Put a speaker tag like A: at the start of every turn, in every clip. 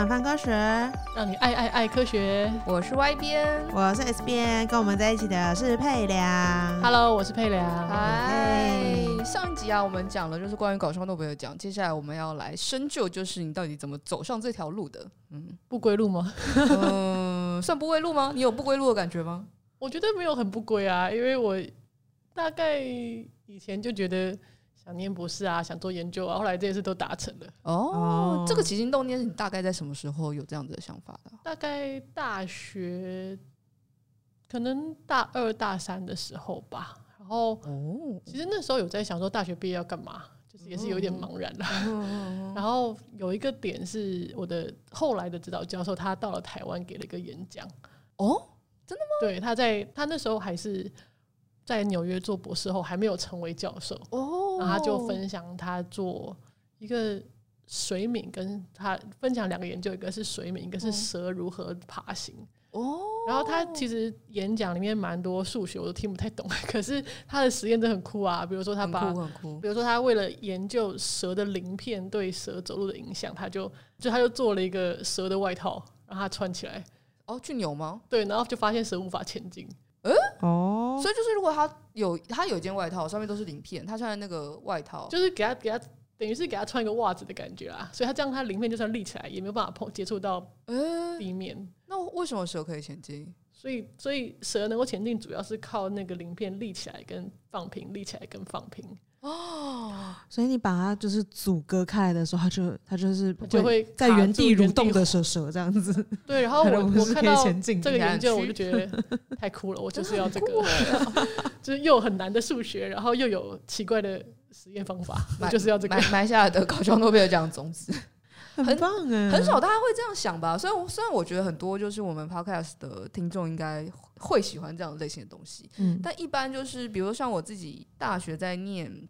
A: 反方科学，
B: 让你爱爱爱科学。
C: 我是 Y 编，
A: 我是 S 编，跟我们在一起的是佩良。
B: Hello，我是佩良。
C: 嗨，上一集啊，我们讲了就是关于搞笑诺贝尔奖，接下来我们要来深究，就是你到底怎么走上这条路的？
B: 嗯，不归路吗？
C: 嗯，算不归路吗？你有不归路的感觉吗？
B: 我觉得没有很不归啊，因为我大概以前就觉得。想念博士啊，想做研究啊，后来这些事都达成了。
C: 哦，哦，这个起心动念，你大概在什么时候有这样子的想法的？
B: 大概大学，可能大二大三的时候吧。然后，哦，其实那时候有在想说，大学毕业要干嘛，就是也是有点茫然了。哦、然后有一个点是我的后来的指导教授，他到了台湾给了一个演讲。
C: 哦，真的吗？
B: 对，他在他那时候还是。在纽约做博士后还没有成为教授，oh. 然后他就分享他做一个水敏，跟他分享两个研究，一个是水敏，一个是蛇如何爬行。哦，oh. 然后他其实演讲里面蛮多数学我都听不太懂，可是他的实验真的很酷啊。比如说他把，比如说他为了研究蛇的鳞片对蛇走路的影响，他就就他就做了一个蛇的外套，让他穿起来。
C: 哦，去扭吗？
B: 对，然后就发现蛇无法前进。
C: 呃，哦，所以就是如果他有他有一件外套，上面都是鳞片，他穿的那个外套，
B: 就是给他给他等于是给他穿一个袜子的感觉啊，所以他这样他鳞片就算立起来也没有办法碰接触到地面。
C: 欸，那为什么蛇可以前进？
B: 所以所以蛇能够前进，主要是靠那个鳞片立起来跟放平，立起来跟放平。
A: 哦，所以你把它就是阻隔开来的时候，它就它就是就会在原地蠕动的蛇蛇这样子。
B: 对，然后我我看到这个研究，我就觉得太酷了，我 就是要这个，就是又很难的数学，然后又有奇怪的实验方法，我就是要这个。
C: 埋埋下的搞笑诺贝尔奖种子，
A: 很棒哎，
C: 很少大家会这样想吧？虽然虽然我觉得很多就是我们 podcast 的听众应该会喜欢这样类型的东西，嗯，但一般就是比如像我自己大学在念。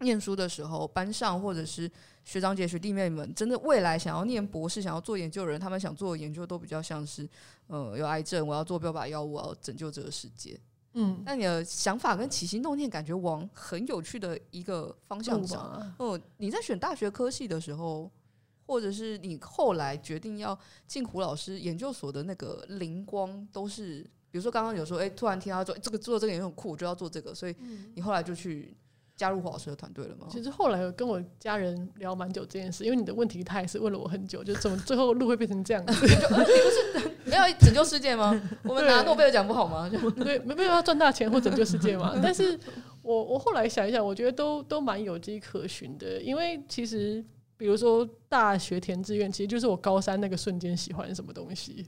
C: 念书的时候，班上或者是学长姐、学弟妹们，真的未来想要念博士、想要做研究的人，他们想做的研究都比较像是，呃，有癌症，我要做标靶药物，我要拯救这个世界。嗯，那你的想法跟起心动念，感觉往很有趣的一个方向走。哦、嗯，你在选大学科系的时候，或者是你后来决定要进胡老师研究所的那个灵光，都是，比如说刚刚有说，哎、欸，突然听他说这个做这个也很酷，我就要做这个，所以你后来就去。加入胡老师的团队了吗？
B: 其实后来有跟我家人聊蛮久这件事，因为你的问题他也是问了我很久，就怎么最后路会变成这样子？就你不
C: 是没有拯救世界吗？我们拿诺贝尔奖不好吗？
B: 对，没没有要赚大钱或拯救世界嘛？但是我我后来想一想，我觉得都都蛮有迹可循的，因为其实比如说大学填志愿，其实就是我高三那个瞬间喜欢什么东西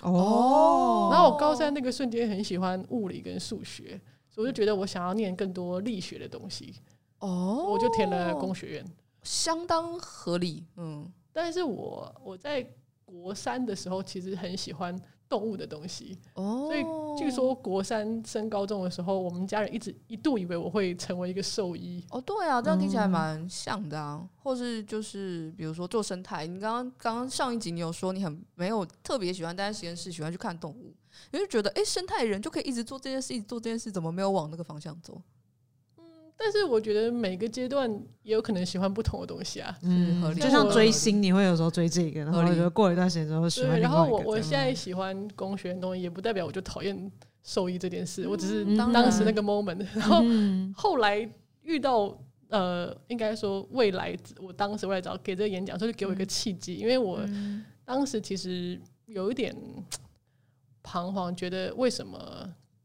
B: 哦，然后我高三那个瞬间很喜欢物理跟数学。所以我就觉得我想要念更多力学的东西，哦，我就填了工学院，
C: 相当合理，嗯。
B: 但是我我在国三的时候其实很喜欢动物的东西，哦，所以据说国三升高中的时候，我们家人一直一度以为我会成为一个兽医。
C: 哦，对啊，这样听起来蛮像的啊。嗯、或是就是比如说做生态，你刚刚刚刚上一集你有说你很没有特别喜欢待在实验室，喜欢去看动物。你就觉得，哎、欸，生态人就可以一直做这件事，一直做这件事，怎么没有往那个方向走？
B: 嗯，但是我觉得每个阶段也有可能喜欢不同的东西啊。
A: 嗯，合理。就像追星，你会有时候追这个，然后我觉得过一段时间之后喜欢。
B: 然后我我现在喜欢工学的东西，也不代表我就讨厌兽医这件事。嗯、我只是当时那个 moment，、嗯、然后后来遇到呃，应该说未来，我当时为了找给这个演讲，所以就给我一个契机，嗯、因为我当时其实有一点。彷徨，觉得为什么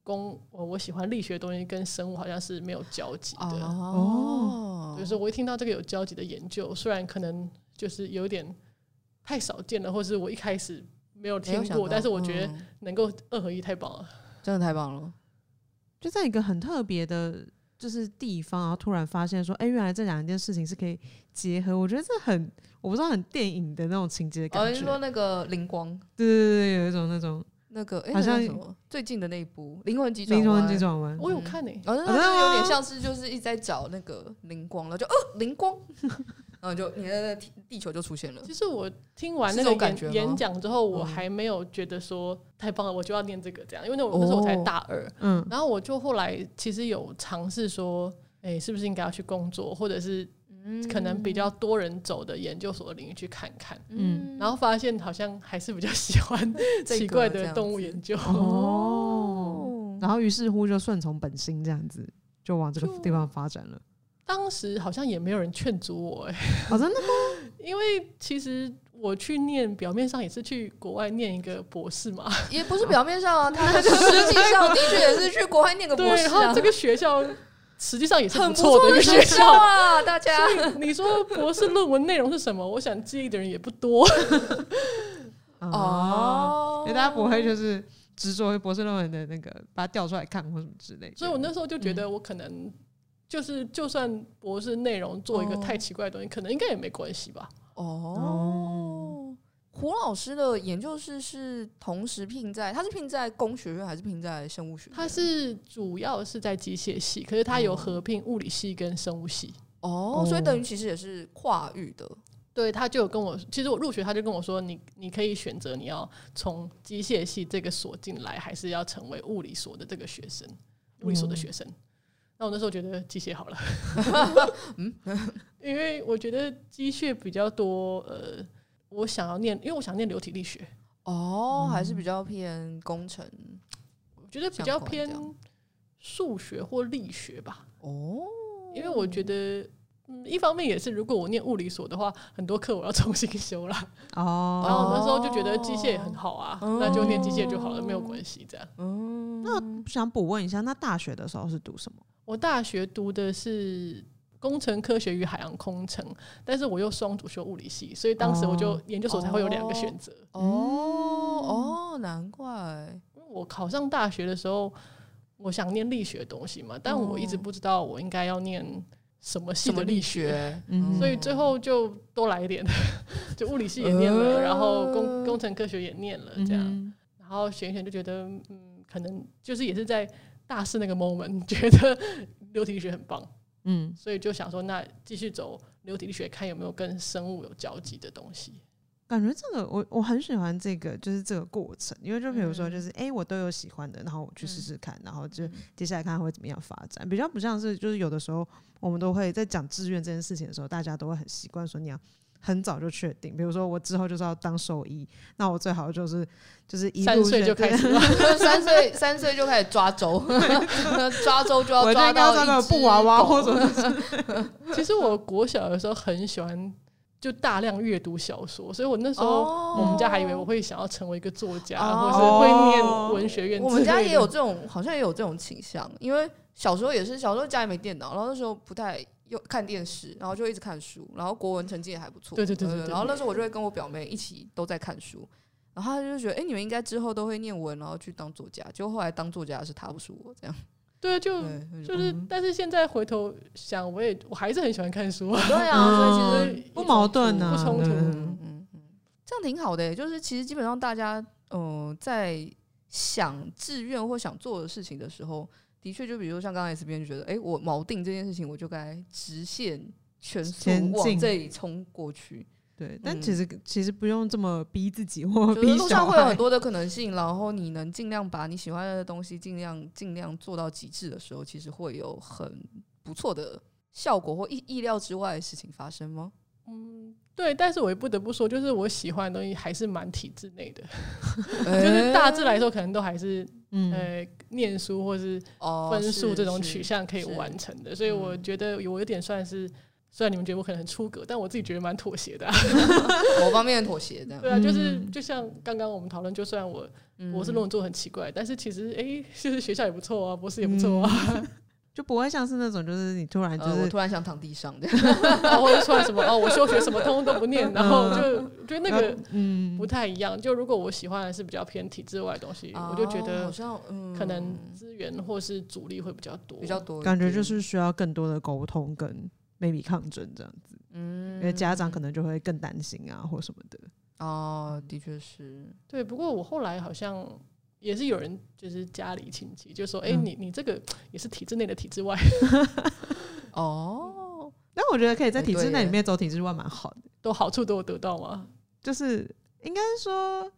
B: 工我我喜欢力学的东西跟生物好像是没有交集的哦。就是我一听到这个有交集的研究，虽然可能就是有点太少见了，或是我一开始没有听过，但是我觉得能够二合一太棒了，
C: 真的太棒了。
A: 就在一个很特别的，就是地方，然后突然发现说，哎、欸，原来这两件事情是可以结合。我觉得这很，我不知道很电影的那种情节感觉。哦，你
C: 说那个灵光，
A: 对对对对，有一种那种。
C: 那个好像什么？最近的那一部《灵魂急转弯》，
A: 灵魂急转弯，
B: 我有看呢、欸，
C: 好像、有点像是就是一直在找那个灵光了，就呃灵光，然后就 你的地球就出现了。
B: 其实我听完那个演演讲之后，我还没有觉得说太棒了，我就要念这个这样，因为那我那时候我才大二，嗯，然后我就后来其实有尝试说，哎、欸，是不是应该要去工作，或者是可能比较多人走的研究所的领域去看看，
A: 嗯，
B: 然后发现好像还是比较喜欢 奇怪的动物研究
A: 哦，然后于是乎就顺从本心这样子，就往这个地方发展了。
B: 当时好像也没有人劝阻我，哎，
A: 哦，真的吗？
B: 因为其实我去念，表面上也是去国外念一个博士嘛，
C: 也不是表面上啊，他 实际上的确也是去国外念个博士啊。
B: 然后这个学校。实际上也是不错的一个学校
C: 啊，大家。
B: 你说博士论文内容是什么？我想记忆的人也不多。
A: 哦，因为大家不会就是执着于博士论文的那个，把它调出来看或什么之类。
B: 所以我那时候就觉得，我可能就是，就算博士内容做一个太奇怪的东西，可能应该也没关系吧。
C: 哦。胡老师的研究室是同时聘在，他是聘在工学院还是聘在生物学院？
B: 他是主要是在机械系，可是他有合并物理系跟生物系。
C: 哦，所以等于其实也是跨域的。
B: 对，他就有跟我，其实我入学他就跟我说，你你可以选择你要从机械系这个所进来，还是要成为物理所的这个学生，物理所的学生。那我那时候觉得机械好了 嗯，因为我觉得机械比较多，呃。我想要念，因为我想念流体力学。
C: 哦，嗯、还是比较偏工程，
B: 我觉得比较偏数学或力学吧。哦，因为我觉得，嗯，一方面也是，如果我念物理所的话，很多课我要重新修啦。哦，然后那时候就觉得机械也很好啊，哦、那就念机械就好了，没有关系。这样。
A: 嗯，那想补问一下，那大学的时候是读什么？
B: 我大学读的是。工程科学与海洋工程，但是我又双主修物理系，所以当时我就研究所才会有两个选择。
C: 哦哦，哦，难怪！
B: 我考上大学的时候，我想念力学的东西嘛，但我一直不知道我应该要念什么系的力学，所以最后就多来一点，就物理系也念了，然后工工程科学也念了，这样，然后选一选就觉得，嗯，可能就是也是在大四那个 moment 觉得 流体力学很棒。嗯，所以就想说，那继续走流体力学，看有没有跟生物有交集的东西。
A: 感觉这个我我很喜欢这个，就是这个过程，因为就比如说，就是哎、嗯欸，我都有喜欢的，然后我去试试看，嗯、然后就接下来看会怎么样发展。比较不像是，就是有的时候我们都会在讲志愿这件事情的时候，大家都会很习惯说你要。很早就确定，比如说我之后就是要当兽医，那我最好就是就是一
B: 三岁就开始，
C: 三岁三岁就开始抓周，抓周就要抓到那个
A: 布娃娃或者是。
B: 其实我国小的时候很喜欢就大量阅读小说，所以我那时候我们家还以为我会想要成为一个作家，或者是会念文学院。
C: 我们家也有这种，好像也有这种倾向，因为小时候也是小时候家里没电脑，然后那时候不太。又看电视，然后就一直看书，然后国文成绩也还不
B: 错。对对对。
C: 然后那时候我就会跟我表妹一起都在看书，然后她就觉得，哎、欸，你们应该之后都会念文，然后去当作家。结果后来当作家的是她，不是我，这样。
B: 对，就对就是，嗯、但是现在回头想，我也我还是很喜欢看书。
C: 对啊，所以其实
A: 不矛盾啊，
B: 不冲突。
C: 嗯嗯嗯，这样挺好的。就是其实基本上大家，嗯、呃，在想志愿或想做的事情的时候。的确，就比如像刚才 S B 就觉得，哎、欸，我锚定这件事情，我就该直线全速往这里冲过去。
A: 对，但其实、嗯、其实不用这么逼自己，或逼
C: 路上会有很多的可能性。然后你能尽量把你喜欢的东西尽量尽量做到极致的时候，其实会有很不错的效果或意意料之外的事情发生吗？
B: 嗯，对。但是我也不得不说，就是我喜欢的东西还是蛮体制内的，就是大致来说，可能都还是。嗯，呃，念书或是分数这种取向可以完成的，所以我觉得我有点算是，虽然你们觉得我可能很出格，但我自己觉得蛮妥协的，
C: 某方面的妥协的。
B: 对啊，就是就像刚刚我们讨论，就算我我是论文做很奇怪，但是其实哎，就是学校也不错啊，博士也不错啊。
A: 就不会像是那种，就是你突然就是、呃、
C: 我突然想躺地上的，
B: 然后或者突然什么哦，我休学什么通通都不念，然后就觉得那个嗯不太一样。就如果我喜欢的是比较偏体制外的东西，哦、我就觉得好像嗯可能资源或是阻力会比较多，
C: 比较多，
A: 感觉就是需要更多的沟通跟 maybe 抗争这样子。嗯，因为家长可能就会更担心啊或什么的。
C: 哦，的确是。
B: 对，不过我后来好像。也是有人就是家里亲戚就说：“哎、欸，你你这个也是体制内的体制外。”
A: 哦，那我觉得可以在体制内里面走体制外蛮好的，
B: 都好处都有得到吗？
A: 就是应该说，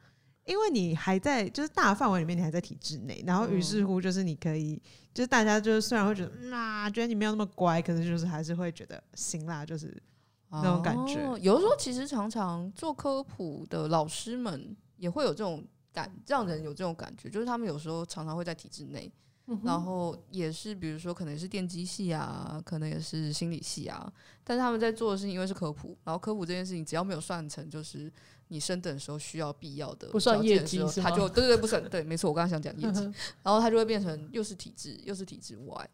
A: 因为你还在就是大范围里面，你还在体制内，然后于是乎就是你可以，就是大家就是虽然会觉得，嗯啊，觉得你没有那么乖，可是就是还是会觉得行啦，就是那种感觉。
C: 哦，有的时候其实常常做科普的老师们也会有这种感，让人有这种感觉，就是他们有时候常常会在体制内。然后也是，比如说可能是电机系啊，可能也是心理系啊，但是他们在做的事情因为是科普，然后科普这件事情只要没有算成就是你升等的时候需要必要的，
B: 不算业绩，
C: 他就对对对不算对，没错，我刚刚想讲业绩，然后他就会变成又是体制又是体制外，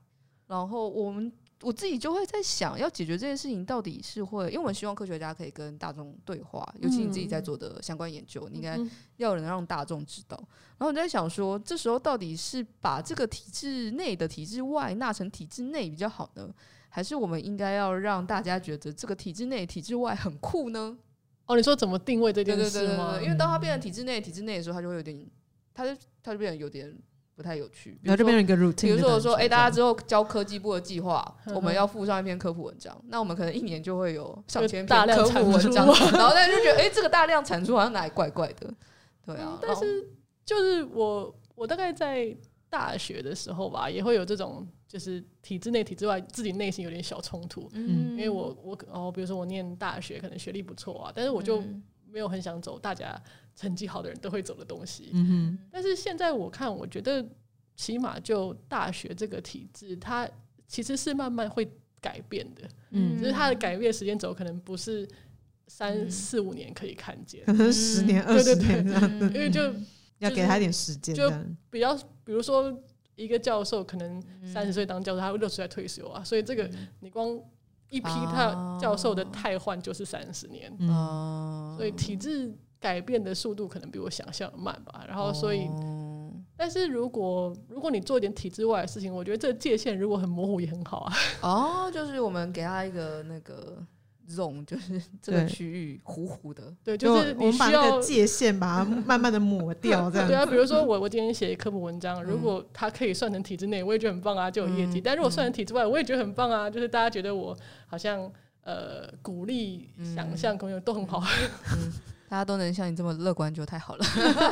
C: 然后我们。我自己就会在想，要解决这件事情到底是会，因为我们希望科学家可以跟大众对话，尤其你自己在做的相关研究，你应该要能让大众知道。然后我在想说，这时候到底是把这个体制内的体制外纳成体制内比较好呢，还是我们应该要让大家觉得这个体制内体制外很酷呢？
B: 哦，你说怎么定位这件事吗？
C: 对对对对，因为当它变成体制内体制内的时候，它就会有点，它就它就变得有点。不太有趣，
A: 然后就变成一个 routine。
C: 比如说我说，哎、欸，大家之后教科技部的计划，我们要附上一篇科普文章，那我们可能一年就会有上千篇科普文章，然后大家就觉得，哎、欸，这个大量产出好像哪里怪怪的，对啊。
B: 但是就是我，我大概在大学的时候吧，也会有这种，就是体制内、体制外，自己内心有点小冲突。嗯，因为我我哦，比如说我念大学，可能学历不错啊，但是我就没有很想走大家。成绩好的人都会走的东西，嗯哼。但是现在我看，我觉得起码就大学这个体制，它其实是慢慢会改变的，嗯，只是它的改变时间轴可能不是三四五年可以看见，
A: 可能十年、二十年这样，
B: 因为就
A: 要给他一点时间，
B: 就比较，比如说一个教授可能三十岁当教授，他会六十岁退休啊，所以这个你光一批他教授的太换就是三十年，所以体制。改变的速度可能比我想象的慢吧，然后所以，哦、但是如果如果你做一点体制外的事情，我觉得这个界限如果很模糊也很好啊。
C: 哦，就是我们给他一个那个 zone，就是这个区域糊糊的，
B: 对，就是你需要
A: 我们把那个界限把它慢慢的抹掉，这样。
B: 对啊，比如说我我今天写科普文章，如果它可以算成体制内，我也觉得很棒啊，就有业绩；嗯、但如果算成体制外，我也觉得很棒啊，就是大家觉得我好像呃鼓励想象朋友都很好。
C: 大家都能像你这么乐观就太好了，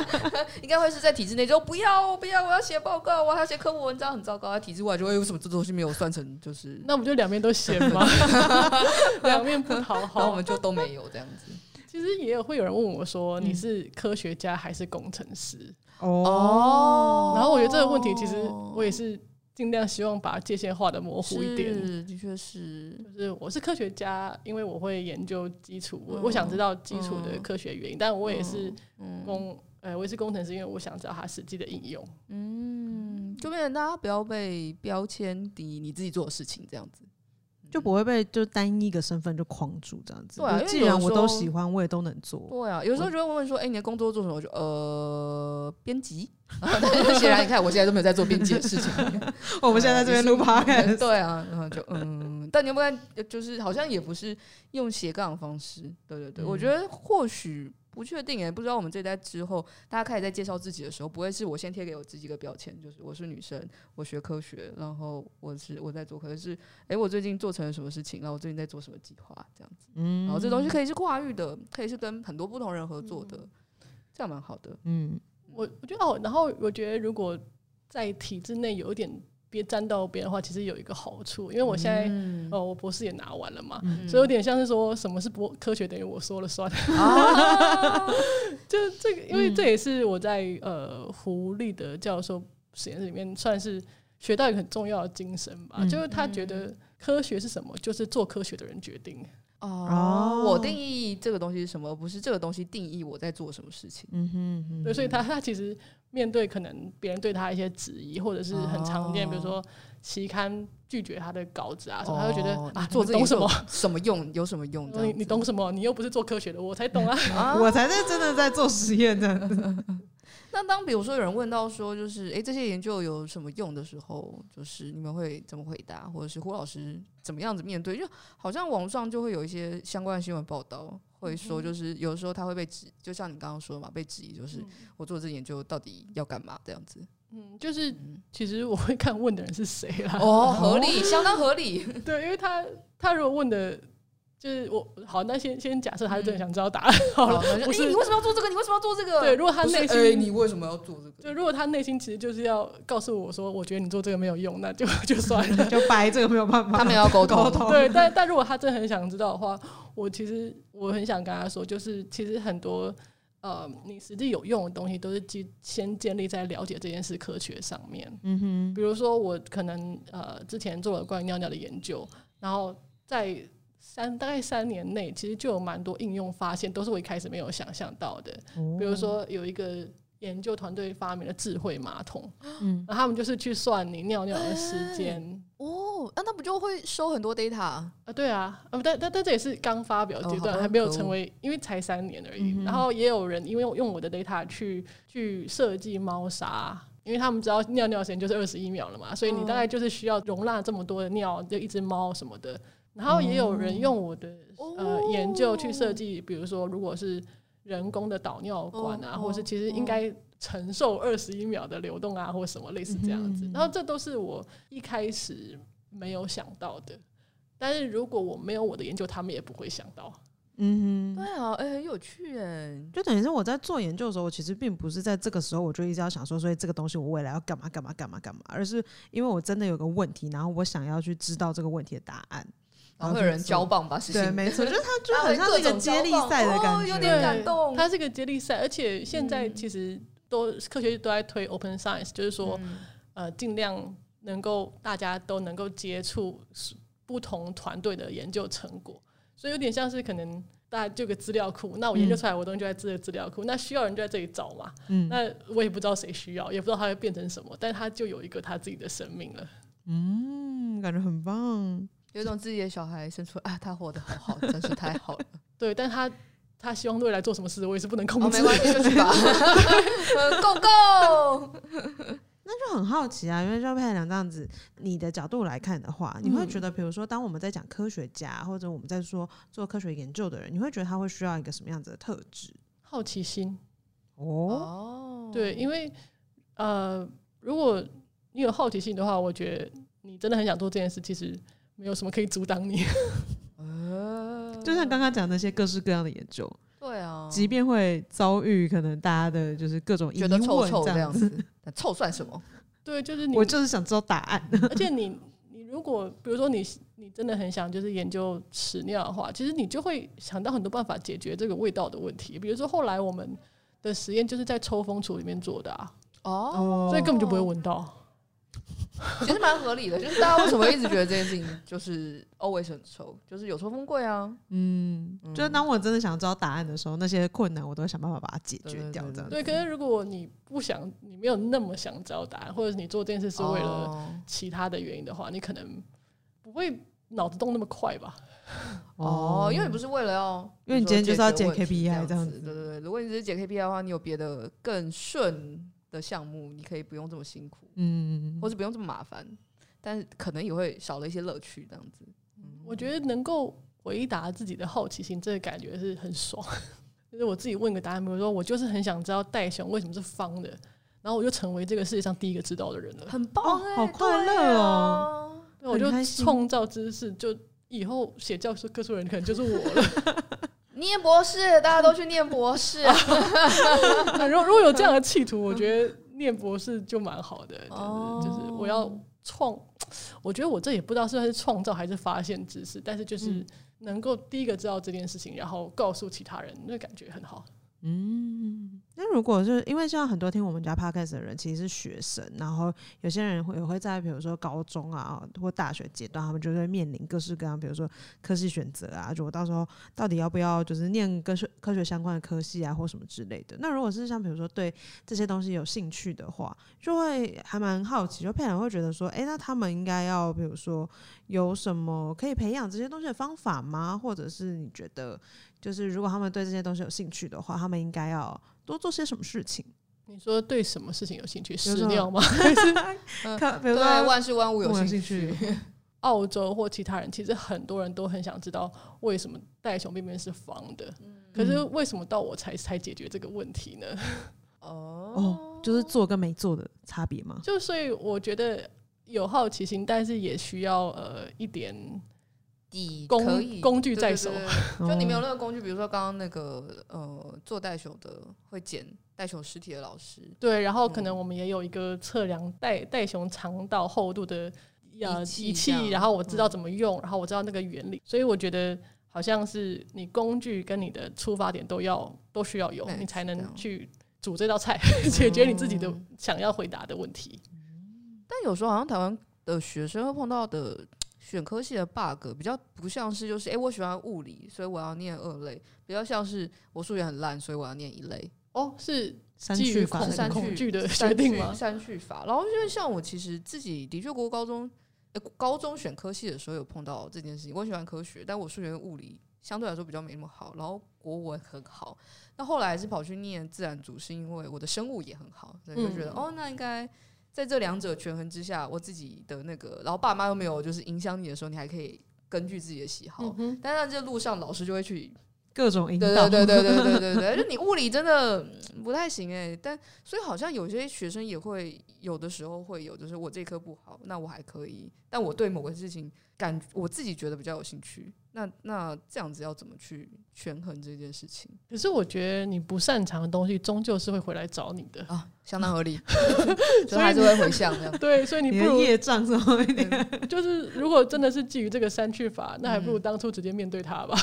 C: 应该会是在体制内就不要不要，我要写报告，我要写科普文章很糟糕。在体制外就会有什么这东西没有算成，就是
B: 那我们就两面都写嘛，两面不讨好，
C: 然后我们就都没有这样子。
B: 其实也有会有人问我说，你是科学家还是工程师？
C: 哦，
B: 然后我觉得这个问题其实我也是。尽量希望把界限画的模糊一点。
C: 是，的确是。
B: 就是我是科学家，因为我会研究基础，我、嗯、我想知道基础的科学原因。嗯、但我也是工，呃、嗯，我也是工程师，因为我想知道它实际的应用。
C: 嗯，就变成大家不要被标签敌你自己做的事情这样子。
A: 就不会被就单一个身份就框住这样子。对啊，既然我都喜欢，我也都能做。
C: 对啊，有时候就会问说：“哎，你的工作做什么？”我就呃，编辑。但是显然，你看我现在都没有在做编辑的事情。
A: 我们现在在这边录 podcast。
C: 对啊，然后就嗯，但你不然就是好像也不是用斜杠的方式。对对对，我觉得或许。不确定也不知道我们这一代之后，大家开始在介绍自己的时候，不会是我先贴给我自己一个标签，就是我是女生，我学科学，然后我是我在做，可能是哎，我最近做成了什么事情，然后我最近在做什么计划，这样子。嗯，然后这东西可以是跨域的，可以是跟很多不同人合作的，嗯、这样蛮好的。嗯，
B: 我我觉得哦，然后我觉得如果在体制内有一点。别沾到别人的话，其实有一个好处，因为我现在、嗯、哦，我博士也拿完了嘛，嗯、所以有点像是说什么是博科学，等于我说了算。啊、就这个，因为这也是我在呃胡立的教授实验室里面算是学到一个很重要的精神吧，嗯、就是他觉得。科学是什么，就是做科学的人决定。
C: 哦，我定义这个东西是什么，而不是这个东西定义我在做什么事情。嗯
B: 哼，嗯哼，对，所以他他其实面对可能别人对他一些质疑，或者是很常见，比如说期刊拒绝他的稿子啊什么，他就觉得啊，做这懂什么
C: 什么用，有什么用？
B: 你你懂什么？你又不是做科学的，我才懂啊，
A: 我才是真的在做实验的。
C: 那当比如说有人问到说，就是诶，这些研究有什么用的时候，就是你们会怎么回答，或者是胡老师怎么样子面对？就好像网上就会有一些相关的新闻报道，会说就是有时候他会被指，就像你刚刚说的嘛，被质疑就是我做这研究到底要干嘛这样子。
B: 嗯，就是其实我会看问的人是谁啦。
C: 哦，合理，相当合理。
B: 对，因为他他如果问的。就是我好，那先先假设他是真的想知道答案好了。不是
C: 你为什么要做这个？你为什么要做这个？
B: 对，如果他内心，
C: 欸，你为什么要做这个？
B: 就如果他内心其实就是要告诉我说，我觉得你做这个没有用，那就就算了，
A: 就掰这个没有办法。
C: 他们要沟通，
B: 对，但但如果他真的很想知道的话，我其实我很想跟他说，就是其实很多呃，你实际有用的东西都是基先建立在了解这件事科学上面。嗯哼，比如说我可能呃之前做了关于尿尿的研究，然后在。三大概三年内，其实就有蛮多应用发现，都是我一开始没有想象到的。哦、比如说，有一个研究团队发明了智慧马桶，嗯，然后他们就是去算你尿尿的时间。
C: 哦，那他不就会收很多 data 啊？
B: 对啊，但但但这也是刚发表阶段，哦、还没有成为，因为才三年而已。嗯、然后也有人因为用我的 data 去去设计猫砂，因为他们知道尿尿时间就是二十一秒了嘛，所以你大概就是需要容纳这么多的尿，就一只猫什么的。然后也有人用我的、oh. 呃研究去设计，比如说如果是人工的导尿管啊，oh. 或者是其实应该承受二十一秒的流动啊，或什么类似这样子。Mm hmm. 然后这都是我一开始没有想到的，但是如果我没有我的研究，他们也不会想到。
C: 嗯哼，对啊，哎、欸，很有趣哎，
A: 就等于是我在做研究的时候，我其实并不是在这个时候我就一直要想说，所以这个东西我未来要干嘛干嘛干嘛干嘛，而是因为我真的有个问题，然后我想要去知道这个问题的答案。
C: 然后会有人交棒把事情，
A: 对，没错，就是他 就很像是一个接力赛的感觉，
C: 有点感动。
B: 它是一个接力赛，而且现在其实都科学都在推 open science，就是说，呃，尽量能够大家都能够接触不同团队的研究成果，所以有点像是可能大家就个资料库，那我研究出来我东西就在这个资料库，那需要人就在这里找嘛，嗯。那我也不知道谁需要，也不知道它会变成什么，但它就有一个它自己的生命了。
A: 嗯，感觉很棒。
C: 有种自己的小孩生出啊，他活得好好，真是太好了。
B: 对，但他他希望未来做什么事，我也是不能控制。
C: 哦、没关系，就去吧。Go go。
A: 那就很好奇啊，因为赵佩良这样子，你的角度来看的话，你会觉得，比如说，当我们在讲科学家，或者我们在说做科学研究的人，你会觉得他会需要一个什么样子的特质？
B: 好奇心。
A: 哦。
B: 对，因为呃，如果你有好奇心的话，我觉得你真的很想做这件事，其实。没有什么可以阻挡你，
A: 就像刚刚讲那些各式各样的研究，
C: 对啊，
A: 即便会遭遇可能大家的就是各种疑问，觉得臭臭这样子，
C: 臭算什么？
B: 对，就是你，
A: 我就是想知道答案。
B: 而且你，你如果比如说你，你真的很想就是研究屎尿的话，其实你就会想到很多办法解决这个味道的问题。比如说后来我们的实验就是在抽风橱里面做的啊，哦，所以根本就不会闻到。
C: 其实蛮合理的，就是大家为什么一直觉得这件事情就是 always 很臭，就是有抽风贵啊。
A: 嗯，就是当我真的想知道答案的时候，那些困难我都会想办法把它解决掉。这样
B: 对，可是如果你不想，你没有那么想知道答案，或者是你做这件事是为了其他的原因的话，你可能不会脑子动那么快吧？
C: 哦，因为你不是为了要，
A: 因为你今天就是要解 KPI 这样子。
C: 对对对，如果你只是解 KPI 的话，你有别的更顺的项目，你可以不用这么辛苦，嗯，或是不用这么麻烦，但是可能也会少了一些乐趣，这样子。
B: 我觉得能够回答自己的好奇心，这个感觉是很爽。就是我自己问个答案，比如说我就是很想知道袋熊为什么是方的，然后我就成为这个世界上第一个知道的人了，
C: 很棒，欸，
A: 好快乐哦！
B: 对，我就创造知识，就以后写教科书人可能就是我了。
C: 念博士，大家都去念博士。
B: 如果如果有这样的企图，我觉得念博士就蛮好的。就是就是我要创，我觉得我这也不知道算是创造还是发现知识，但是就是能够第一个知道这件事情，然后告诉其他人，那感觉很好。
A: 嗯，那如果是因为像很多听我们家 podcast 的人其实是学生，然后有些人会也会在比如说高中啊或大学阶段，他们就会面临各式各样，比如说科系选择啊，就我到时候到底要不要就是念科学科学相关的科系啊或什么之类的。那如果是像比如说对这些东西有兴趣的话，就会还蛮好奇，就佩兰会觉得说，哎、那他们应该要比如说有什么可以培养这些东西的方法吗？或者是你觉得？就是如果他们对这些东西有兴趣的话，他们应该要多做些什么事情？
B: 你说对什么事情有兴趣？屎尿吗？
C: 比如说万事万物有兴趣。
B: 澳洲或其他人，其实很多人都很想知道为什么袋熊便便是方的。嗯、可是为什么到我才才解决这个问题呢？
A: 哦，就是做跟没做的差别吗？
B: 就所以我觉得有好奇心，但是也需要呃一点。
C: 底
B: 工工具在手，
C: 就你没有那个工具，比如说刚刚那个呃做袋熊的会捡袋熊尸体的老师，
B: 对，然后可能我们也有一个测量袋袋熊肠道厚度的呃仪器，然后我知道怎么用，然后我知道那个原理，所以我觉得好像是你工具跟你的出发点都要都需要有，你才能去煮这道菜，解决你自己的想要回答的问题。
C: 但有时候好像台湾的学生会碰到的。选科系的 bug 比较不像是就是哎、欸，我喜欢物理，所以我要念二类，比较像是我数学很烂，所以我要念一类。
B: 哦，是
A: 三去法，
C: 三
B: 去的决定吗？
C: 删去法。然后因为像我其实自己的确国高中，欸，高中选科系的时候有碰到这件事情。我喜欢科学，但我数学跟物理相对来说比较没那么好。然后国文很好，那后来还是跑去念自然组，是因为我的生物也很好，所以就觉得、嗯、哦，那应该。在这两者权衡之下，我自己的那个，然后爸妈又没有就是影响你的时候，你还可以根据自己的喜好。嗯、但是在这路上，老师就会去
A: 各种引导。
C: 对对对对对对对，就你物理真的不太行哎、欸，但所以好像有些学生也会有的时候会有，就是我这科不好，那我还可以，但我对某个事情感我自己觉得比较有兴趣。那那这样子要怎么去权衡这件事情？
B: 可是我觉得你不擅长的东西，终究是会回来找你的
C: 啊，相当合理，所以还是会回向的。
B: 对，所以你不如
A: 业障什么一点。
B: 就是如果真的是基于这个删去法，那还不如当初直接面对它吧。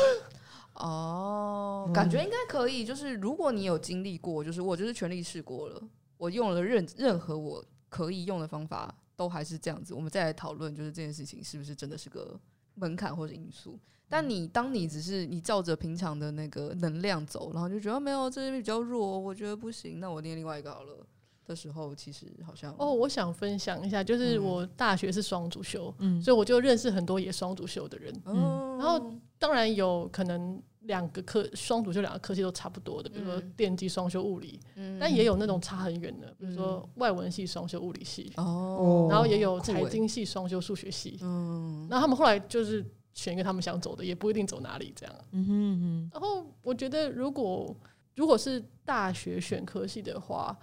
C: 哦，感觉应该可以。就是如果你有经历过，就是我就是全力试过了，我用了任任何我可以用的方法，都还是这样子。我们再来讨论，就是这件事情是不是真的是个门槛或者因素。但你当你只是你照着平常的那个能量走，然后就觉得没有这边比较弱，我觉得不行，那我念另外一个好了的时候，其实好像
B: 哦，我想分享一下，就是我大学是双主修，嗯，所以我就认识很多也双主修的人，嗯，然后当然有可能两个科双主修两个科系都差不多的，比如说电机双修物理，嗯，但也有那种差很远的，比如说外文系双修物理系，哦，然后也有财经系双修数学系，嗯，那他们后来就是。选一个他们想走的，也不一定走哪里这样。嗯哼嗯哼。然后我觉得，如果如果是大学选科系的话，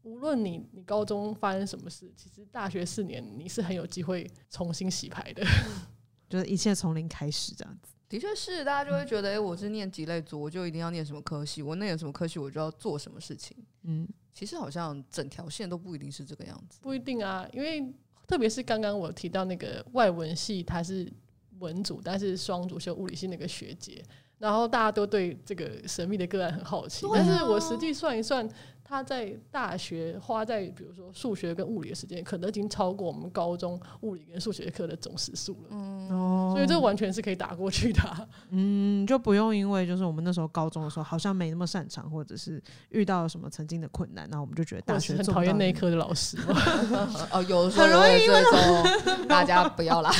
B: 无论你你高中发生什么事，其实大学四年你是很有机会重新洗牌的，
A: 就是一切从零开始这样子。
C: 的确是，大家就会觉得，哎、欸，我是念几类组，我就一定要念什么科系，我念什么科系，我就要做什么事情。嗯，其实好像整条线都不一定是这个样子。
B: 不一定啊，因为特别是刚刚我提到那个外文系，它是。文组，但是双主修物理系那个学姐，然后大家都对这个神秘的个案很好奇，啊、但是我实际算一算。他在大学花在比如说数学跟物理的时间，可能已经超过我们高中物理跟数学课的总时数了。嗯，所以这完全是可以打过去的啊。
A: 嗯，就不用因为就是我们那时候高中的时候好像没那么擅长，或者是遇到了什么曾经的困难，然后我们就觉得大学
B: 很讨厌那一科的老师。
C: 哦，有的时候很容易因为大家不要啦。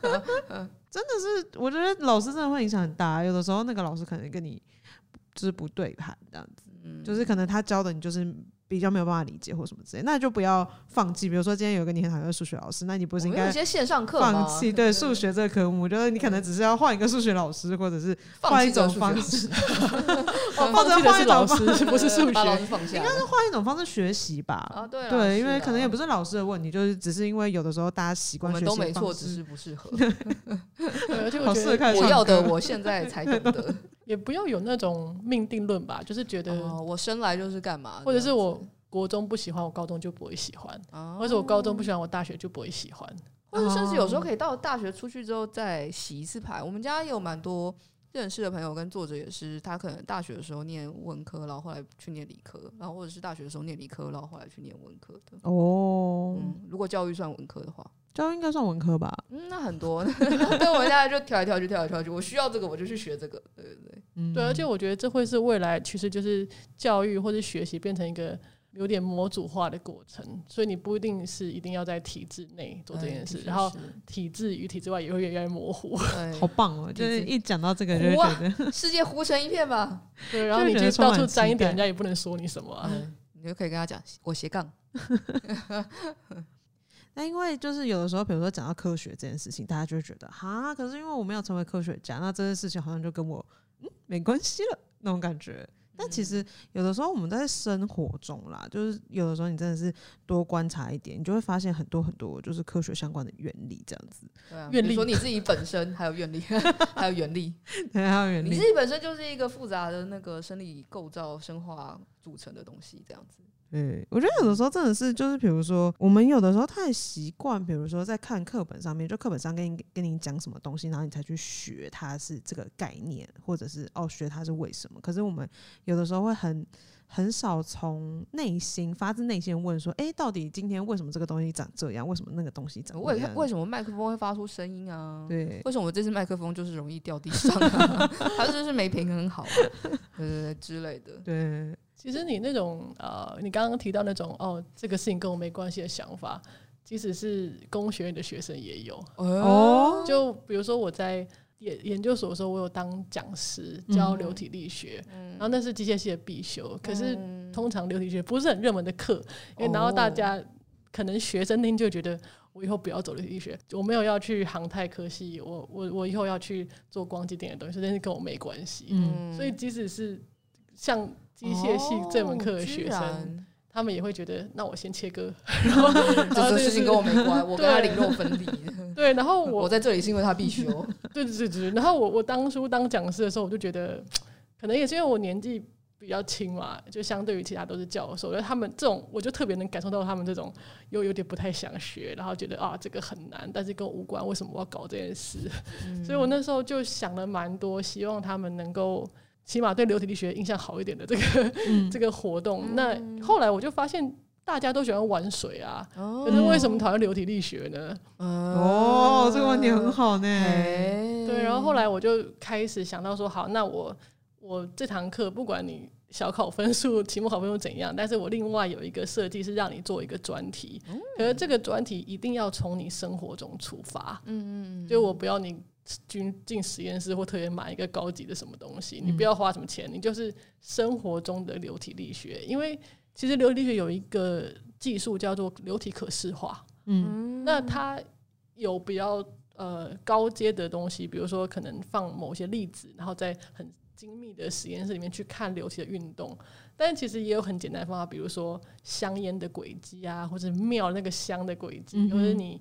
A: 真的是，我觉得老师真的会影响很大。有的时候那个老师可能跟你就是不对盘这样子。就是可能他教的你就是比较没有办法理解或什么之类，那就不要放弃。比如说今天有个你很讨厌的数学老师，那你不是应该
C: 有些线上课
A: 放弃对数学这个科目？我觉得你可能只是要换一个数学老师，或者是换一种方式，
B: 或者换一种方式，不是数学，应该
A: 是换一种方式学习吧。对对，因为可能也不是老师的问题，就是只是因为有的时候大家习惯学习
C: 都没错，只是不适合。
B: 我觉得
C: 我要的，我现在才懂得。
B: 也不要有那种命定论吧，就是觉得、
C: 哦、我生来就是干嘛，
B: 或者是我国中不喜欢，我高中就不会喜欢，哦、或者我高中不喜欢，我大学就不会喜欢，
C: 或者甚至有时候可以到大学出去之后再洗一次牌。我们家也有蛮多认识的朋友跟作者也是，他可能大学的时候念文科，然后后来去念理科，然后或者是大学的时候念理科，然后后来去念文科的。哦、嗯，如果教育算文科的话。
A: 教育应该算文科吧？
C: 嗯，那很多。对，我现在就跳来跳去，跳来跳去。我需要这个，我就去学这个。对对对，
B: 嗯、对。而且我觉得这会是未来其实，就是教育或者学习变成一个有点模组化的过程。所以你不一定是一定要在体制内做这件事，然后体制与体制外也会越来越模糊。
A: 好棒哦！就是一讲到这个就觉得，
C: 啊、世界糊成一片吧。
B: 对，然后你就到处沾一点，人家也不能说你什么、啊
C: 嗯。你就可以跟他讲，我斜杠。
A: 那因为就是有的时候，比如说讲到科学这件事情，大家就会觉得哈，可是因为我没有成为科学家，那这件事情好像就跟我嗯没关系了那种感觉。但其实有的时候我们在生活中啦，就是有的时候你真的是多观察一点，你就会发现很多很多就是科学相关的原理这样子。
C: 对啊，原理说你自己 本身还有原理，还有原理，
A: 对，还有原理。
C: 你自己本身就是一个复杂的那个生理构造、生化组成的东西，这样子。
A: 对，我觉得有的时候真的是，就是比如说，我们有的时候太习惯，比如说在看课本上面，就课本上跟你跟你讲什么东西，然后你才去学它是这个概念，或者是哦学它是为什么。可是我们有的时候会很很少从内心发自内心问说，哎，到底今天为什么这个东西长这样？为什么那个东西长这样？
C: 为为什么麦克风会发出声音啊？
A: 对，
C: 为什么我这支麦克风就是容易掉地上啊？它就是没平衡好啊，对对对之类的，
A: 对。
B: 其实你那种呃，你刚刚提到那种哦，这个事情跟我没关系的想法，即使是工学院的学生也有哦。就比如说我在研研究所的时候，我有当讲师教流体力学，嗯、然后那是机械系的必修。可是通常流体力学不是很热门的课，因为然后大家可能学生听就觉得我以后不要走流体力学，我没有要去航太科系，我我我以后要去做光机电的东西，但是跟我没关系。嗯、所以即使是像。机械系这门课的学生，哦、他们也会觉得，那我先切割，然后
C: 这个事情跟我没关，我跟他零肉分离。
B: 对，然后我
C: 我在这里是因为他必须哦。
B: 对对对对，然后我我当初当讲师的时候，我就觉得，可能也是因为我年纪比较轻嘛，就相对于其他都是教授，所以他们这种，我就特别能感受到他们这种又有点不太想学，然后觉得啊这个很难，但是跟我无关，为什么我要搞这件事？嗯、所以我那时候就想了蛮多，希望他们能够。起码对流体力学印象好一点的这个、嗯、这个活动，那后来我就发现大家都喜欢玩水啊，哦、可是为什么讨厌流体力学呢？
A: 哦，这个问题很好呢。
B: 对，然后后来我就开始想到说，好，那我我这堂课不管你小考分数、期末考分数怎样，但是我另外有一个设计是让你做一个专题，嗯、可是这个专题一定要从你生活中出发。嗯嗯，就我不要你。进进实验室或特别买一个高级的什么东西，你不要花什么钱，你就是生活中的流体力学。因为其实流体力学有一个技术叫做流体可视化，嗯，那它有比较呃高阶的东西，比如说可能放某些粒子，然后在很精密的实验室里面去看流体的运动。但其实也有很简单的方法，比如说香烟的轨迹啊，或者庙那个香的轨迹，或者你。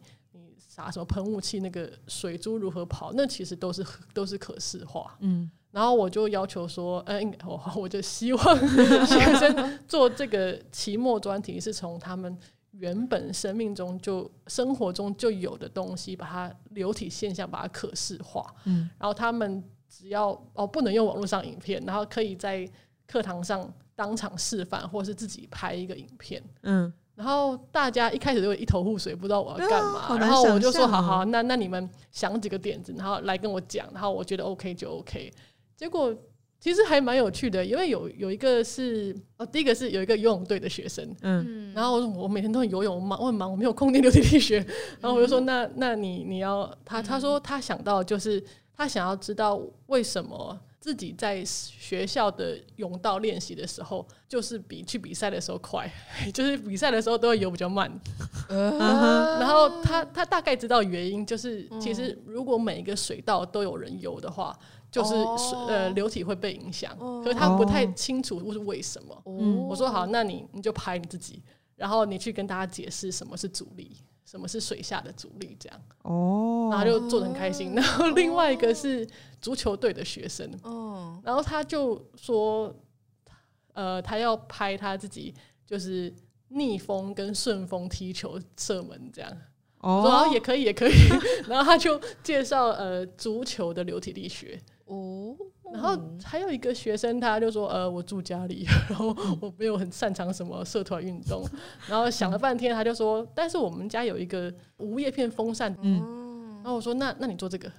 B: 啥什么喷雾器，那个水珠如何跑，那其实都是都是可视化。嗯，然后我就要求说，呃，我我就希望 学生做这个期末专题，是从他们原本生命中就生活中就有的东西，把它流体现象把它可视化。嗯，然后他们只要哦不能用网络上影片，然后可以在课堂上当场示范，或是自己拍一个影片。嗯。然后大家一开始就一头雾水，不知道我要干嘛。啊、然后我就说：“好好，那那你们想几个点子，然后来跟我讲。然后我觉得 OK 就 OK。结果其实还蛮有趣的，因为有有一个是哦，第一个是有一个游泳队的学生，嗯，然后我每天都很游泳，我忙我很忙，我没有空念流体力学。然后我就说：那那你你要他他说他想到就是他想要知道为什么。”自己在学校的泳道练习的时候，就是比去比赛的时候快，就是比赛的时候都会游比较慢。然后他他大概知道原因，就是其实如果每一个水道都有人游的话，就是呃流体会被影响。可是他不太清楚是为什么。我说好，那你你就拍你自己，然后你去跟大家解释什么是阻力。什么是水下的阻力？这样哦，然后就做的很开心。然后另外一个是足球队的学生，哦，然后他就说，呃，他要拍他自己就是逆风跟顺风踢球射门这样。哦，然后也可以，也可以。然后他就介绍呃足球的流体力学。哦。然后还有一个学生，他就说：“呃，我住家里，然后我没有很擅长什么社团运动。”然后想了半天，他就说：“但是我们家有一个无叶片风扇。”嗯，然后我说：“那那你做这个？”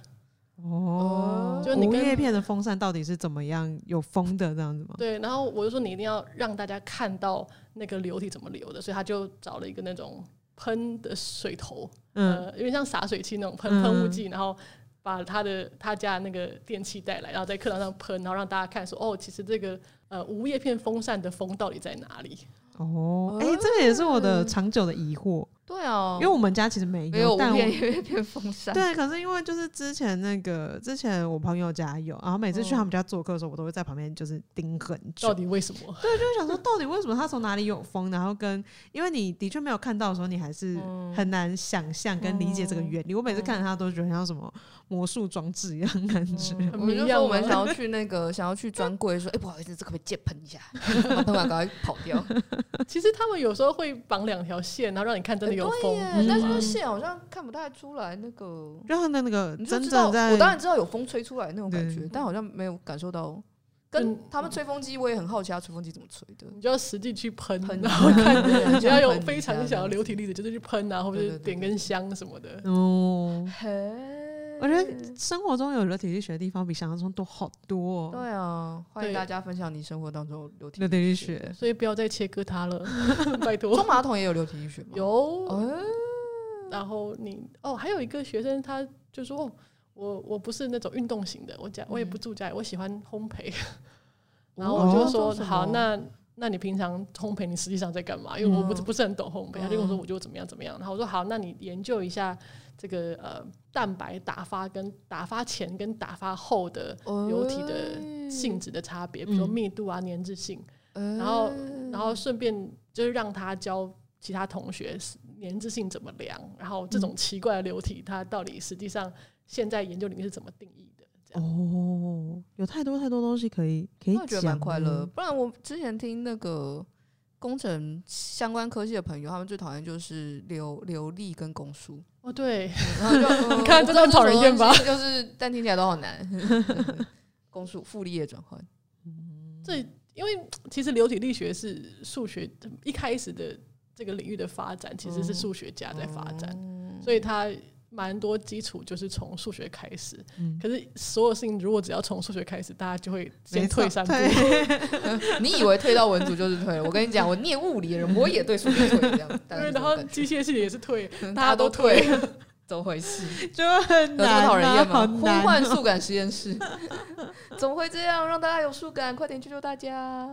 A: 哦，就你无叶片的风扇到底是怎么样有风的这样子吗？
B: 对，然后我就说你一定要让大家看到那个流体怎么流的，所以他就找了一个那种喷的水头，嗯，呃，有点像洒水器那种喷喷雾剂，然后。把他的他家那个电器带来，然后在课堂上喷，然后让大家看说哦，其实这个呃无叶片风扇的风到底在哪里？
A: 哦，哎、欸，这个也是我的长久的疑惑。
C: 对啊，
A: 因为我们家其实没有，
C: 没有
A: 但我
C: 片片片风扇。
A: 对，可是因为就是之前那个之前我朋友家有，然后每次去他们家做客的时候，我都会在旁边就是盯很久。
B: 到底为什么？
A: 对，就是想说到底为什么他从哪里有风，然后跟因为你的确没有看到的时候，你还是很难想象跟理解这个原理。我每次看着他都觉得像什么魔术装置一样感觉。
C: 我们就说我们想要去那个想要去专柜说，哎，不好意思，这可不可以借喷一下？喷完赶快跑掉。
B: 其实他们有时候会绑两条线，然后让你看真的有风。
C: 但是那线好像看不太出来，那个
A: 就他的那个真
C: 正
A: 在，
C: 我当然知道有风吹出来那种感觉，但好像没有感受到。跟他们吹风机，我也很好奇，他吹风机怎么吹的？
B: 你就要实际去喷，然后 看，你要有非常想要流体力的，就是去喷啊，或者是点根香什么的。
A: 哦，我觉得生活中有流体力学的地方比想象中多好多。
C: 对啊，欢迎大家分享你生活当中流体
A: 力学，
B: 所以不要再切割它了，拜托。
C: 冲马桶也有流体力学吗？
B: 有。然后你哦，还有一个学生，他就说：“我我不是那种运动型的，我家我也不住家里，我喜欢烘焙。”然后我就说：“好，那那你平常烘焙，你实际上在干嘛？因为我不不是很懂烘焙。”他就跟我说：“我就怎么样怎么样。”然后我说：“好，那你研究一下这个呃蛋白打发跟打发前跟打发后的流体的性质的差别，比如说密度啊、粘滞性。然后然后顺便就是让他教其他同学。”粘滞性怎么量？然后这种奇怪的流体，它到底实际上现在研究里面是怎么定义的？
A: 哦，有太多太多东西可以可以讲，
C: 觉得蛮快乐。不然我之前听那个工程相关科技的朋友，他们最讨厌就是流流力跟公数。
B: 哦，对，
C: 然后就
B: 你看这种讨人厌吧？
C: 就是但听起来都好难。公数复利的转换，
B: 这因为其实流体力学是数学一开始的。这个领域的发展其实是数学家在发展，嗯、所以他蛮多基础就是从数学开始。嗯、可是所有事情如果只要从数学开始，大家就会先退三步。
C: 你以为退到文组就是退了？我跟你讲，我念物理的人我也对数学退这样。
B: 对，然后机械系也是 退，
C: 大家都退，怎么回事？
A: 就很难，讨人厌吗？
C: 呼唤速感实验室，怎么会这样？让大家有速感，快点救救大家！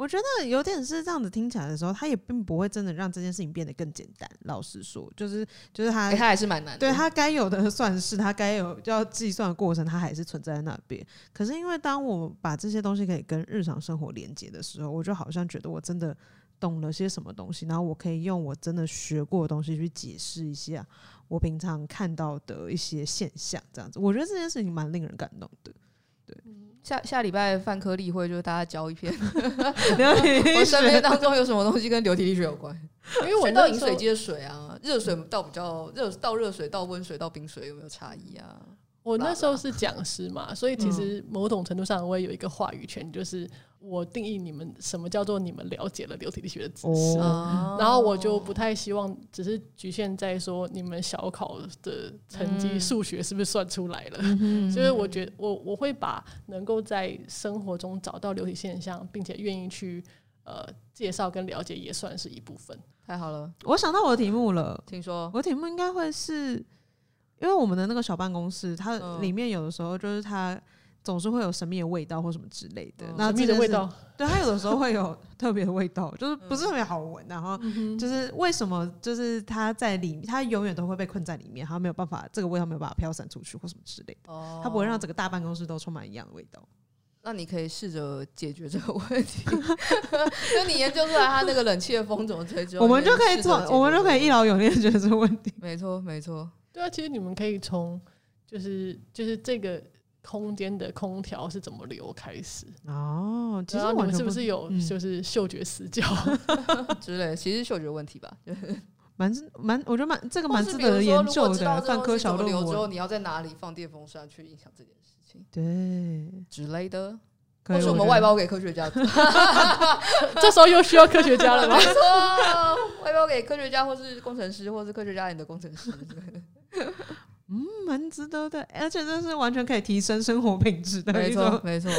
A: 我觉得有点是这样子听起来的时候，他也并不会真的让这件事情变得更简单。老实说，就是就是他，
C: 欸、他还是蛮难的。
A: 对他该有的 算式，他该有就要计算的过程，他还是存在在那边。可是因为当我把这些东西可以跟日常生活连接的时候，我就好像觉得我真的懂了些什么东西，然后我可以用我真的学过的东西去解释一下我平常看到的一些现象。这样子，我觉得这件事情蛮令人感动的。对。
C: 下下礼拜范科例会就是大家教一篇，我身边当中有什么东西跟流体力学有关？因为我倒饮水机的水啊，热水倒比较热，倒热水倒温水倒冰水有没有差异啊？
B: 我那时候是讲师嘛，所以其实某种程度上我也有一个话语权，就是我定义你们什么叫做你们了解了流体力学的知识，然后我就不太希望只是局限在说你们小考的成绩数学是不是算出来了，所以我觉得我我会把能够在生活中找到流体现象，并且愿意去呃介绍跟了解，也算是一部分。
C: 太好了，
A: 我想到我的题目了，
C: 听说，
A: 我的题目应该会是。因为我们的那个小办公室，它里面有的时候就是它总是会有神秘的味道或什么之类的。
B: 神秘的味道，
A: 对，它有的时候会有 特别的味道，就是不是特别好闻。然后就是为什么，就是它在里面，它永远都会被困在里面，它没有办法，这个味道没有办法飘散出去或什么之类的。它不会让整个大办公室都充满一样的味道。
C: 那你可以试着解决这个问题，就你研究出来它那个冷气的风怎么吹之后，
A: 我们就可以做，我们就可以一劳永逸解决这个问题。
C: 没错，没错。
B: 对啊，其实你们可以从就是就是这个空间的空调是怎么流开始
A: 哦。其实
B: 我们是不是有就是嗅觉死角
C: 之类？其实嗅觉问题吧，
A: 蛮蛮，我觉得蛮这个蛮值得研究的。泛科小论文
C: 之后，你要在哪里放电风扇去影响这件事情？
A: 对，
C: 之类的，或是我们外包给科学家？
B: 这时候又需要科学家了吗？
C: 没错，外包给科学家，或是工程师，或是科学家里的工程师。
A: 嗯，蛮值得的，而且这是完全可以提升生活品质的，
C: 没错，没错，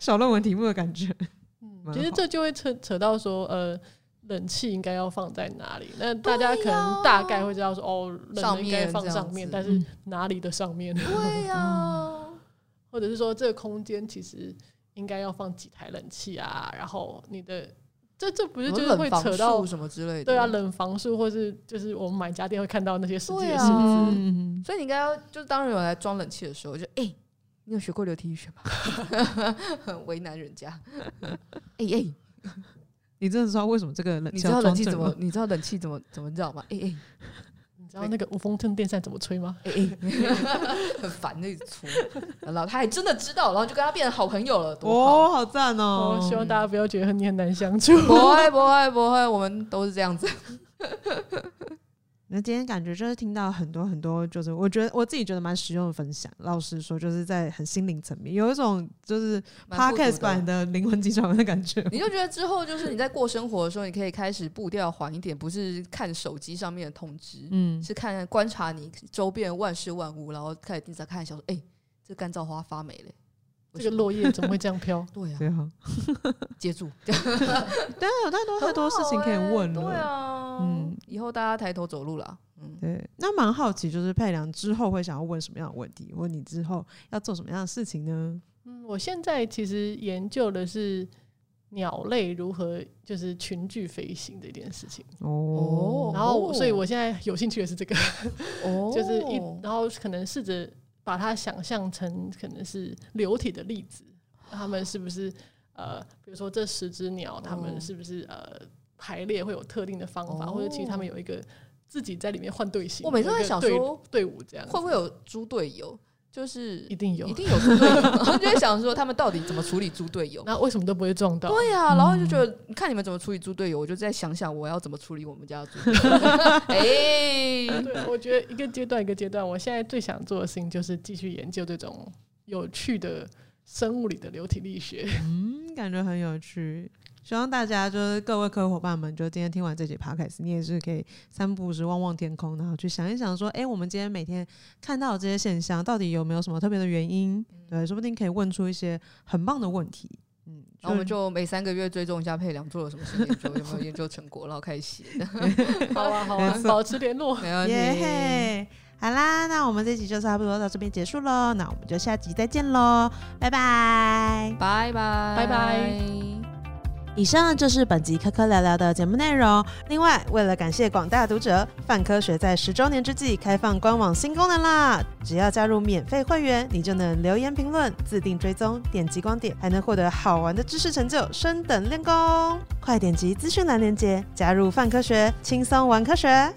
A: 小论文题目的感觉。
B: 嗯，其实这就会扯扯到说，呃，冷气应该要放在哪里？那大家可能大概会知道说，哦，冷气应该放上面，但是哪里的上面？
C: 对 呀，
B: 或者是说，这个空间其实应该要放几台冷气啊？然后你的这这不是就是会扯到
C: 什么之类的？
B: 对啊，冷房术或是就是我们买家电会看到那些实际的数字。
C: 嗯、所以你应该要就是当有人来装冷气的时候，就哎、欸，你有学过流体力学吗？很 为难人家。哎哎、欸。欸
A: 你真的知道为什么这个冷气？
C: 你知道冷气怎么？你知道冷气怎么怎么知道吗？哎、欸、哎，
B: 知道那个无风筒电扇怎么吹吗？
C: 哎哎、欸，很烦那一直搓，然后他还真的知道，然后就跟他变成好朋友了，多好，
A: 哦、好赞哦！
B: 希望大家不要觉得你很难相处，
C: 不会不会不会，我们都是这样子。
A: 那今天感觉就是听到很多很多，就是我觉得我自己觉得蛮实用的分享。老实说，就是在很心灵层面，有一种就是 podcast 版的灵魂急转弯的感觉。
C: 你就觉得之后就是你在过生活的时候，你可以开始步调缓一点，不是看手机上面的通知，嗯，是看观察你周边万事万物，然后开始盯着看，想说，哎、欸，这干燥花发霉了。
B: 这个落叶怎么会这样飘？
C: 对啊，
A: 对啊，
C: 接住。
A: 对啊，有太多太多事情可以问了。
C: 对啊，嗯，以后大家抬头走路了。嗯，
A: 对。那蛮好奇，就是佩良之后会想要问什么样的问题？问你之后要做什么样的事情呢？
B: 嗯，我现在其实研究的是鸟类如何就是群聚飞行这件事情。哦。然后，所以我现在有兴趣的是这个。哦。就是一，然后可能试着。把它想象成可能是流体的粒子，他们是不是呃，比如说这十只鸟，他们是不是呃排列会有特定的方法，或者其实他们有一个自己在里面换队形？
C: 我每次都在想说，
B: 队伍这样
C: 会不会有猪队友？就是
B: 一定有，
C: 一定有猪队友。然后就会想说，他们到底怎么处理猪队友？
B: 那为什么都不会撞到？
C: 对呀、啊，然后就觉得，你看你们怎么处理猪队友，我就在想想我要怎么处理我们家的猪队友。哎、欸，
B: 对，我觉得一个阶段一个阶段，我现在最想做的事情就是继续研究这种有趣的生物里的流体力学。
A: 嗯，感觉很有趣。希望大家就是各位客户伙伴们，就今天听完这集 podcast，你也是可以三不五时望望天空，然后去想一想说，哎、欸，我们今天每天看到的这些现象，到底有没有什么特别的原因？嗯、对，说不定可以问出一些很棒的问题。嗯，
C: 然后我们就每三个月追踪一下佩良做了什么新研究，有没有研究成果，然后开始写。
B: 好啊，好啊，保持联络，
C: 没问题。
A: Yeah, 好啦，那我们这集就差不多到这边结束喽，那我们就下集再见喽，拜拜，
C: 拜拜，
B: 拜拜。
A: 以上就是本集科科聊聊的节目内容。另外，为了感谢广大读者，泛科学在十周年之际开放官网新功能啦！只要加入免费会员，你就能留言评论、自定追踪、点击光点，还能获得好玩的知识成就，升等练功。快点击资讯栏链接，加入泛科学，轻松玩科学。